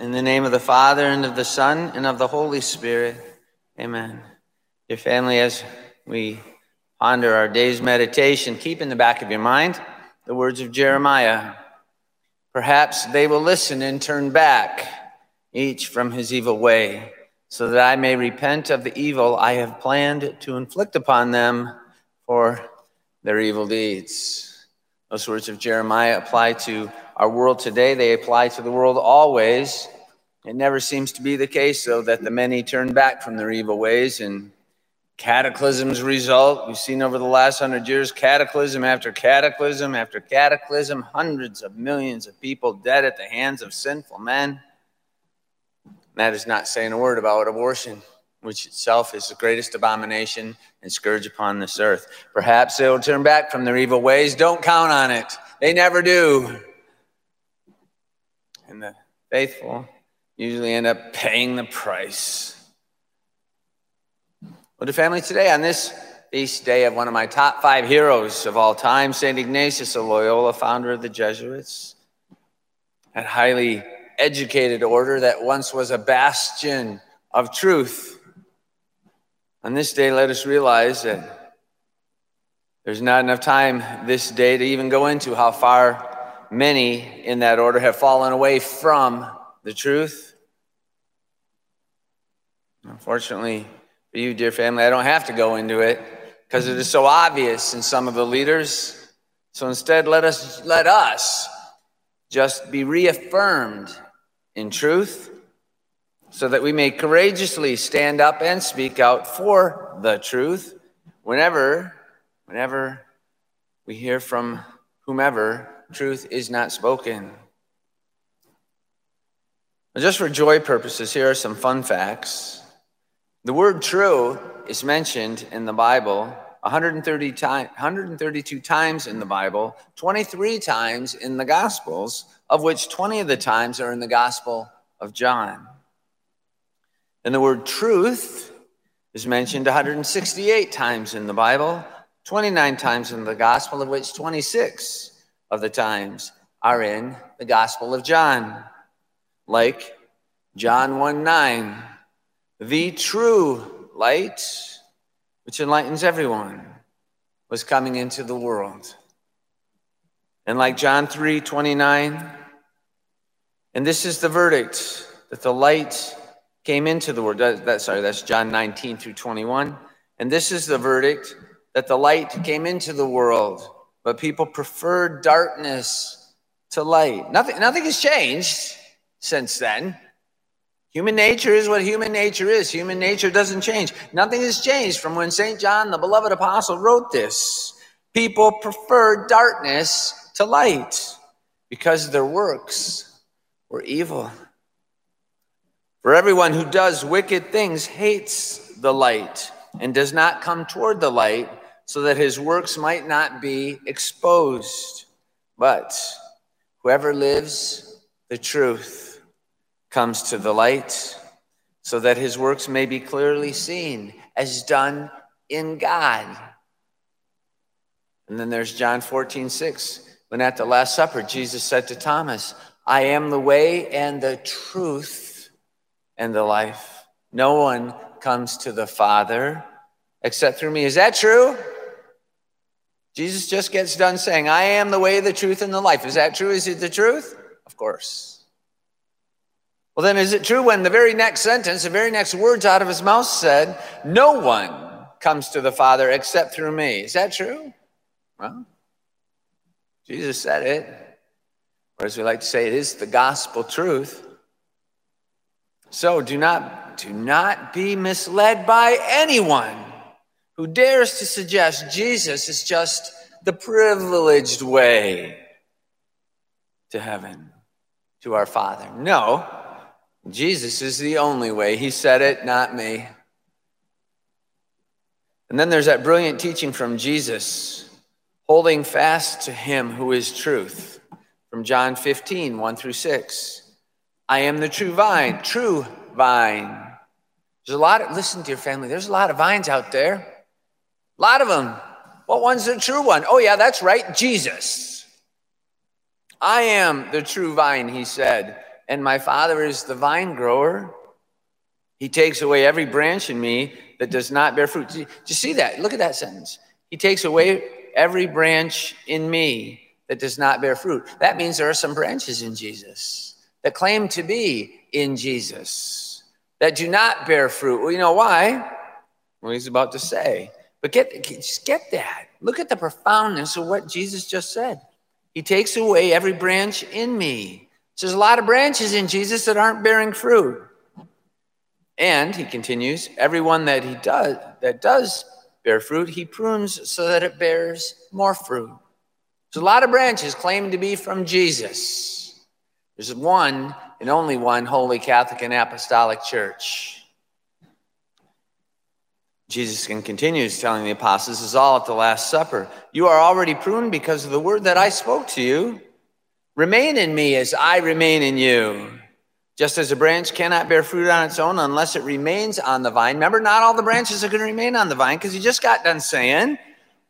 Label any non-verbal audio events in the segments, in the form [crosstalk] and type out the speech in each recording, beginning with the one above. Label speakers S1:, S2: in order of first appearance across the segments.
S1: In the name of the Father, and of the Son, and of the Holy Spirit. Amen. Dear family, as we ponder our day's meditation, keep in the back of your mind the words of Jeremiah. Perhaps they will listen and turn back, each from his evil way, so that I may repent of the evil I have planned to inflict upon them for their evil deeds. Those words of Jeremiah apply to our world today, they apply to the world always. It never seems to be the case, though, that the many turn back from their evil ways and cataclysms result. We've seen over the last hundred years cataclysm after cataclysm after cataclysm, hundreds of millions of people dead at the hands of sinful men. That is not saying a word about abortion, which itself is the greatest abomination and scourge upon this earth. Perhaps they will turn back from their evil ways. Don't count on it, they never do. And the faithful usually end up paying the price. Well, to family today, on this feast day of one of my top five heroes of all time, St. Ignatius of Loyola, founder of the Jesuits, that highly educated order that once was a bastion of truth. On this day, let us realize that there's not enough time this day to even go into how far many in that order have fallen away from the truth. Unfortunately, for you, dear family, I don't have to go into it because it is so obvious in some of the leaders. So instead, let us let us just be reaffirmed in truth so that we may courageously stand up and speak out for the truth whenever whenever we hear from whomever truth is not spoken. Just for joy purposes, here are some fun facts. The word true is mentioned in the Bible 130 time, 132 times in the Bible, 23 times in the Gospels, of which 20 of the times are in the Gospel of John. And the word truth is mentioned 168 times in the Bible, 29 times in the Gospel, of which 26 of the times are in the Gospel of John, like John 1 9, the true light, which enlightens everyone, was coming into the world. And like John 3 29, and this is the verdict that the light came into the world. That, that, sorry, that's John 19 through 21. And this is the verdict that the light came into the world but people prefer darkness to light. Nothing, nothing has changed since then. Human nature is what human nature is. Human nature doesn't change. Nothing has changed from when St. John, the beloved apostle, wrote this. People prefer darkness to light because their works were evil. For everyone who does wicked things hates the light and does not come toward the light so that his works might not be exposed. But whoever lives the truth comes to the light, so that his works may be clearly seen as done in God. And then there's John 14, 6. When at the Last Supper, Jesus said to Thomas, I am the way and the truth and the life. No one comes to the Father except through me. Is that true? Jesus just gets done saying, I am the way, the truth, and the life. Is that true? Is it the truth? Of course. Well, then, is it true when the very next sentence, the very next words out of his mouth said, No one comes to the Father except through me? Is that true? Well, Jesus said it. Or as we like to say, it is the gospel truth. So do not, do not be misled by anyone who dares to suggest Jesus is just the privileged way to heaven, to our Father. No, Jesus is the only way. He said it, not me. And then there's that brilliant teaching from Jesus, holding fast to him who is truth, from John 15, 1 through 6. I am the true vine, true vine. There's a lot of, listen to your family, there's a lot of vines out there. A lot of them. What one's the true one? Oh, yeah, that's right, Jesus. I am the true vine, he said, and my Father is the vine grower. He takes away every branch in me that does not bear fruit. Do you see that? Look at that sentence. He takes away every branch in me that does not bear fruit. That means there are some branches in Jesus that claim to be in Jesus that do not bear fruit. Well, you know why? Well, he's about to say. But get just get that. Look at the profoundness of what Jesus just said. He takes away every branch in me. So there's a lot of branches in Jesus that aren't bearing fruit. And he continues, everyone that he does that does bear fruit, he prunes so that it bears more fruit. There's a lot of branches claiming to be from Jesus. There's one and only one holy Catholic and Apostolic Church. Jesus continues telling the apostles, this is all at the Last Supper. You are already pruned because of the word that I spoke to you. Remain in me as I remain in you. Just as a branch cannot bear fruit on its own unless it remains on the vine. Remember, not all the branches are going to remain on the vine because he just got done saying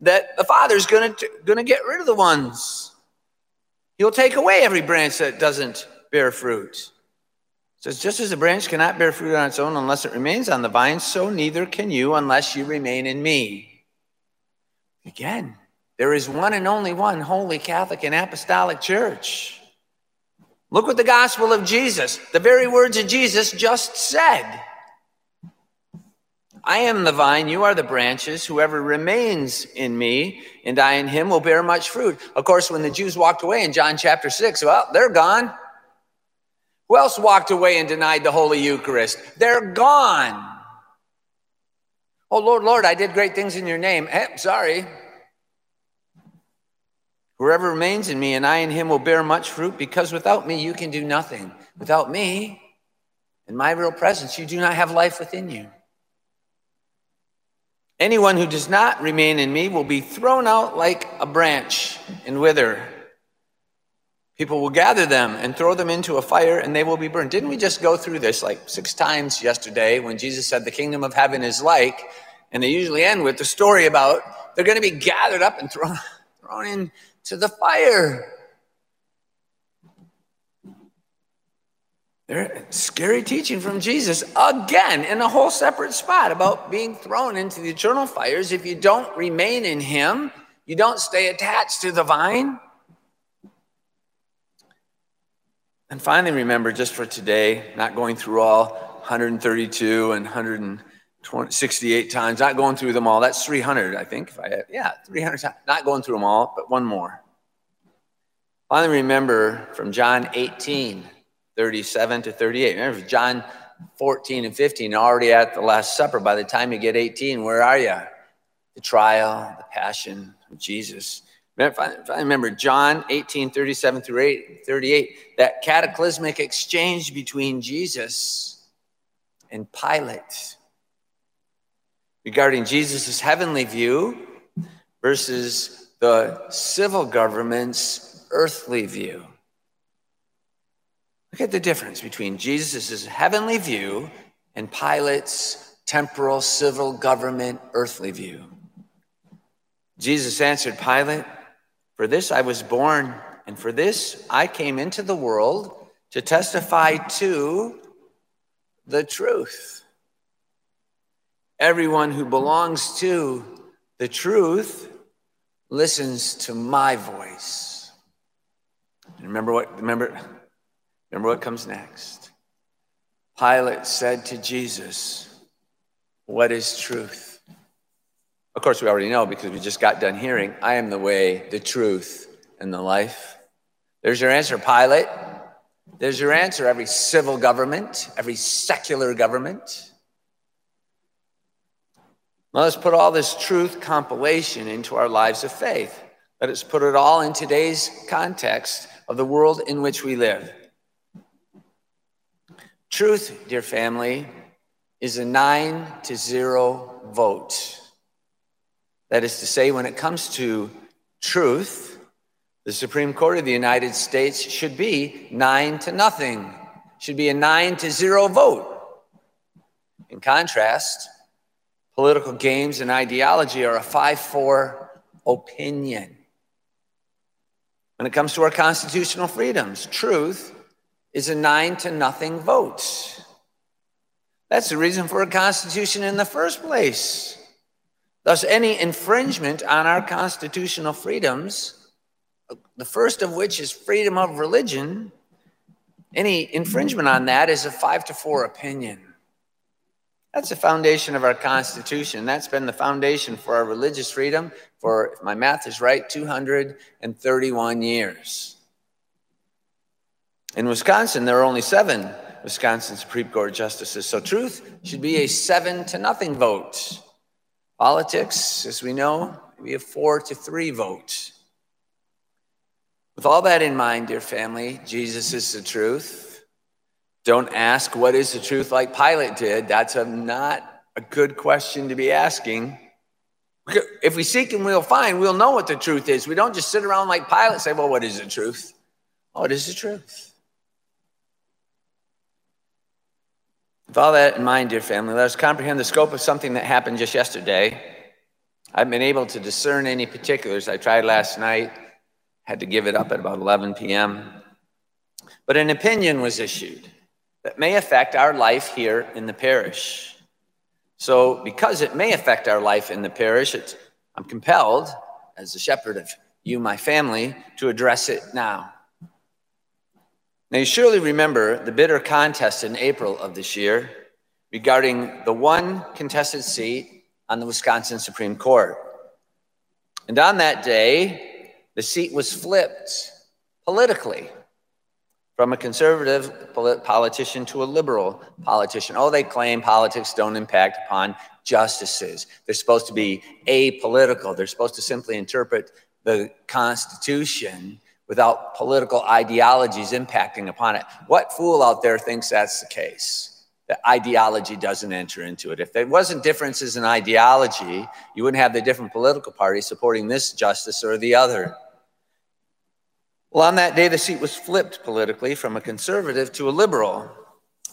S1: that the Father's going to, going to get rid of the ones. He'll take away every branch that doesn't bear fruit. Says, just as a branch cannot bear fruit on its own unless it remains on the vine, so neither can you unless you remain in me. Again, there is one and only one holy Catholic and Apostolic Church. Look what the gospel of Jesus, the very words of Jesus just said. I am the vine, you are the branches. Whoever remains in me and I in him will bear much fruit. Of course, when the Jews walked away in John chapter 6, well, they're gone. Who else walked away and denied the Holy Eucharist? They're gone. Oh, Lord, Lord, I did great things in your name. Eh, sorry, Whoever remains in me and I in him will bear much fruit because without me you can do nothing. Without me, in my real presence, you do not have life within you. Anyone who does not remain in me will be thrown out like a branch and wither. People will gather them and throw them into a fire and they will be burned. Didn't we just go through this like six times yesterday when Jesus said the kingdom of heaven is like, and they usually end with the story about they're going to be gathered up and thrown, [laughs] thrown into the fire. There, scary teaching from Jesus again in a whole separate spot about being thrown into the eternal fires. If you don't remain in Him, you don't stay attached to the vine. And finally, remember just for today, not going through all 132 and 168 times, not going through them all. That's 300, I think. If I had, yeah, 300 times. Not going through them all, but one more. Finally, remember from John 18, 37 to 38. Remember, John 14 and 15, already at the Last Supper. By the time you get 18, where are you? The trial, the passion of Jesus. If I, if I remember John 18, 37 through 8, 38, that cataclysmic exchange between Jesus and Pilate regarding Jesus' heavenly view versus the civil government's earthly view. Look at the difference between Jesus' heavenly view and Pilate's temporal, civil government, earthly view. Jesus answered Pilate, For this I was born, and for this I came into the world to testify to the truth. Everyone who belongs to the truth listens to my voice. Remember what remember remember what comes next. Pilate said to Jesus, "What is truth?" Of course, we already know because we just got done hearing, "I am the way, the truth, and the life." There's your answer, Pilate. There's your answer, every civil government, every secular government. Let us put all this truth compilation into our lives of faith. Let us put it all in today's context of the world in which we live. Truth, dear family, is a nine to zero vote. That is to say, when it comes to truth, the Supreme Court of the United States should be nine to nothing, should be a nine to zero vote. In contrast, political games and ideology are a 5 4 opinion. When it comes to our constitutional freedoms, truth is a nine to nothing vote. That's the reason for a constitution in the first place. Thus, any infringement on our constitutional freedoms, the first of which is freedom of religion, any infringement on that is a five to four opinion. That's the foundation of our Constitution. That's been the foundation for our religious freedom for, if my math is right, 231 years. In Wisconsin, there are only seven Wisconsin Supreme Court justices, so truth should be a seven to nothing vote. Politics, as we know, we have four to three vote. With all that in mind, dear family, Jesus is the truth. Don't ask what is the truth like Pilate did. That's a, not a good question to be asking. If we seek and we'll find, we'll know what the truth is. We don't just sit around like Pilate and say, well, what is the truth? Oh, what is the truth? With all that in mind, dear family, let us comprehend the scope of something that happened just yesterday. I've been able to discern any particulars. I tried last night, had to give it up at about 11 p.m. But an opinion was issued that may affect our life here in the parish. So, because it may affect our life in the parish, I'm compelled, as the shepherd of you, my family, to address it now. Now, you surely remember the bitter contest in April of this year regarding the one contested seat on the Wisconsin Supreme Court. And on that day, the seat was flipped politically from a conservative politician to a liberal politician. Oh, they claim politics don't impact upon justices. They're supposed to be apolitical. They're supposed to simply interpret the Constitution without political ideologies impacting upon it. What fool out there thinks that's the case? That ideology doesn't enter into it. If there wasn't differences in ideology, you wouldn't have the different political parties supporting this justice or the other. Well, on that day, the seat was flipped politically from a conservative to a liberal.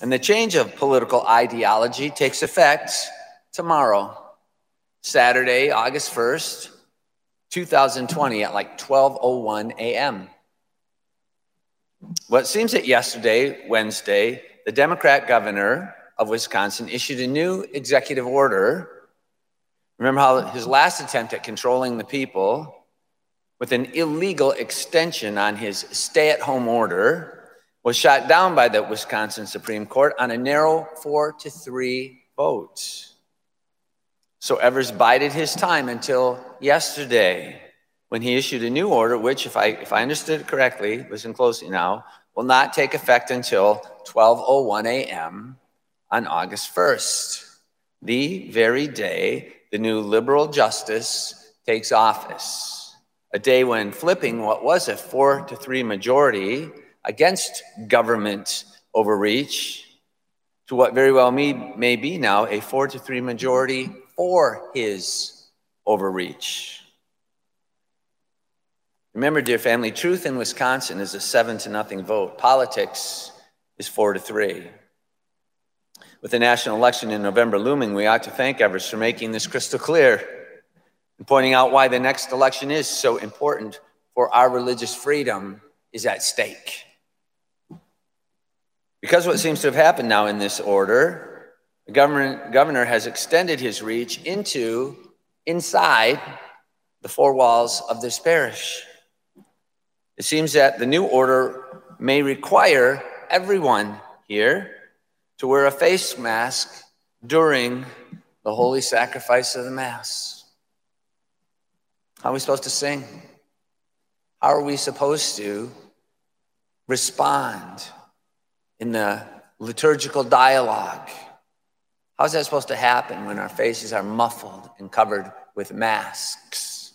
S1: And the change of political ideology takes effect tomorrow, Saturday, August 1st, 2020, at like 12:01 a.m. Well, it seems that yesterday, Wednesday, the Democrat governor of Wisconsin issued a new executive order. Remember how his last attempt at controlling the people with an illegal extension on his stay at home order was shot down by the Wisconsin Supreme Court on a narrow four to three vote. So Evers bided his time until yesterday when he issued a new order, which, if I, if I understood it correctly, listen closely now, will not take effect until 12.01 a.m. on August 1st, the very day the new liberal justice takes office a day when flipping what was a four to three majority against government overreach to what very well may, may be now a four to three majority for his overreach. Remember, dear family, truth in Wisconsin is a seven to nothing vote. Politics is four to three. With the national election in November looming, we ought to thank Evers for making this crystal clear and pointing out why the next election is so important for our religious freedom is at stake. Because what seems to have happened now in this order, the governor, governor has extended his reach into inside the four walls of this parish. It seems that the new order may require everyone here to wear a face mask during the holy sacrifice of the Mass. How are we supposed to sing? How are we supposed to respond in the liturgical dialogue? How's that supposed to happen when our faces are muffled and covered with masks?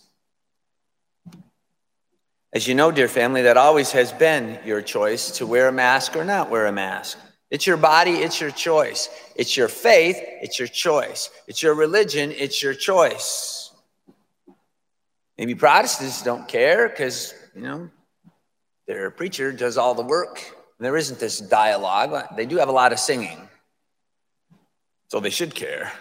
S1: As you know, dear family, that always has been your choice to wear a mask or not wear a mask. It's your body, it's your choice. It's your faith, it's your choice. It's your religion, it's your choice. Maybe Protestants don't care because, you know, their preacher does all the work. There isn't this dialogue. They do have a lot of singing, so they should care.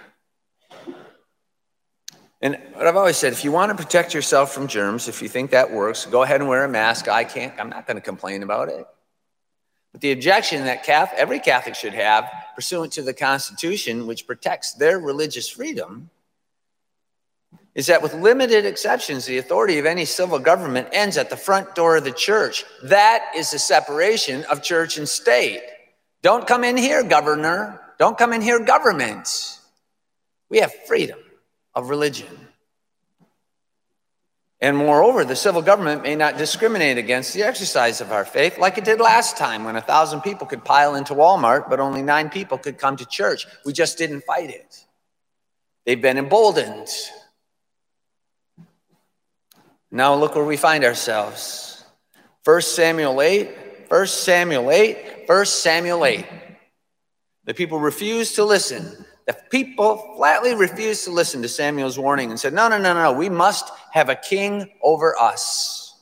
S1: And what I've always said, if you want to protect yourself from germs, if you think that works, go ahead and wear a mask. I can't, I'm not going to complain about it. But the objection that Catholic, every Catholic should have, pursuant to the Constitution, which protects their religious freedom, is that with limited exceptions, the authority of any civil government ends at the front door of the church. That is the separation of church and state. Don't come in here, governor. Don't come in here, government. We have freedom of religion. And moreover, the civil government may not discriminate against the exercise of our faith like it did last time when a thousand people could pile into Walmart, but only nine people could come to church. We just didn't fight it. They've been emboldened. Now look where we find ourselves. 1 Samuel 8, 1 Samuel 8, 1 Samuel 8. The people refused to listen. The people flatly refused to listen to Samuel's warning and said, No, no, no, no, we must have a king over us.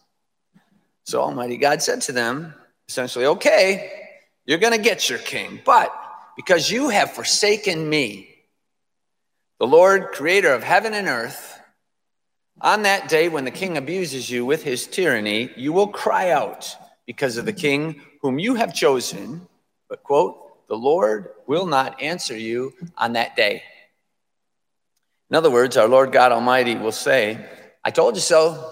S1: So Almighty God said to them, essentially, Okay, you're going to get your king, but because you have forsaken me, the Lord, creator of heaven and earth, on that day, when the king abuses you with his tyranny, you will cry out because of the king whom you have chosen. But, quote, the Lord will not answer you on that day. In other words, our Lord God Almighty will say, I told you so.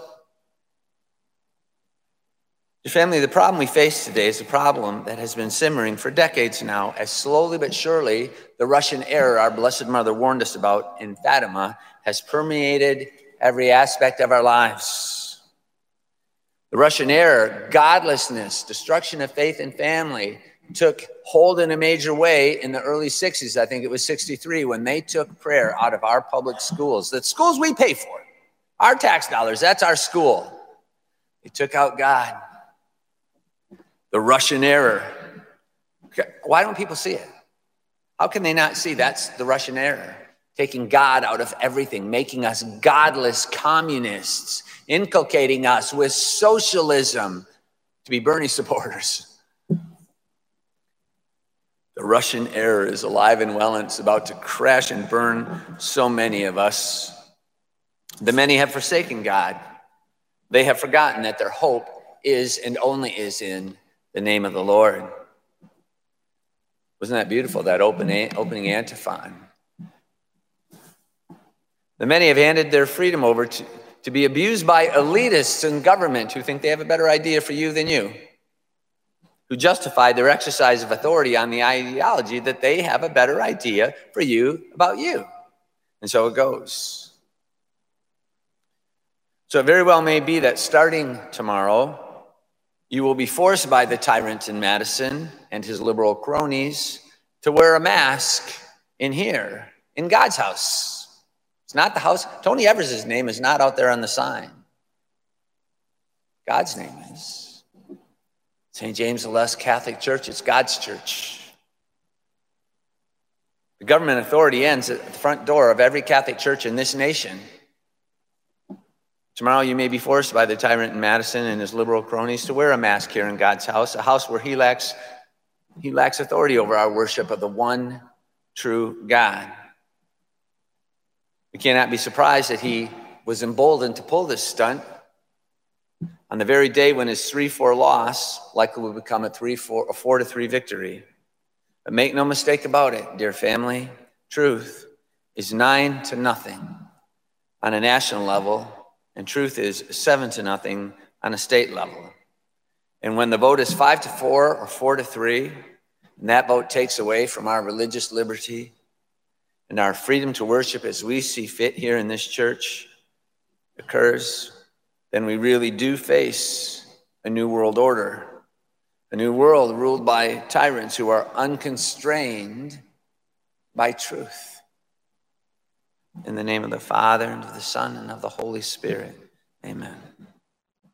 S1: Your family, the problem we face today is a problem that has been simmering for decades now, as slowly but surely the Russian error our Blessed Mother warned us about in Fatima has permeated every aspect of our lives. The Russian error, godlessness, destruction of faith and family took hold in a major way in the early 60s. I think it was 63 when they took prayer out of our public schools, the schools we pay for, our tax dollars, that's our school. They took out God. The Russian error. Why don't people see it? How can they not see that's the Russian error? taking God out of everything, making us godless communists, inculcating us with socialism to be Bernie supporters. The Russian error is alive and well, and it's about to crash and burn so many of us. The many have forsaken God. They have forgotten that their hope is and only is in the name of the Lord. Wasn't that beautiful, that opening, opening antiphon? The many have handed their freedom over to, to be abused by elitists in government who think they have a better idea for you than you, who justify their exercise of authority on the ideology that they have a better idea for you about you. And so it goes. So it very well may be that starting tomorrow, you will be forced by the tyrant in Madison and his liberal cronies to wear a mask in here, in God's house. It's not the house. Tony Evers' name is not out there on the sign. God's name is. St. James the Less Catholic Church, it's God's church. The government authority ends at the front door of every Catholic church in this nation. Tomorrow you may be forced by the tyrant in Madison and his liberal cronies to wear a mask here in God's house, a house where he lacks, he lacks authority over our worship of the one true God. We cannot be surprised that he was emboldened to pull this stunt on the very day when his 3 4 loss likely would become a 3 4 a 4 to 3 victory. But make no mistake about it, dear family, truth is 9 to nothing on a national level, and truth is 7 to nothing on a state level. And when the vote is 5 to 4 or 4 to 3, and that vote takes away from our religious liberty, and our freedom to worship as we see fit here in this church occurs, then we really do face a new world order, a new world ruled by tyrants who are unconstrained by truth. In the name of the Father, and of the Son, and of the Holy Spirit, amen.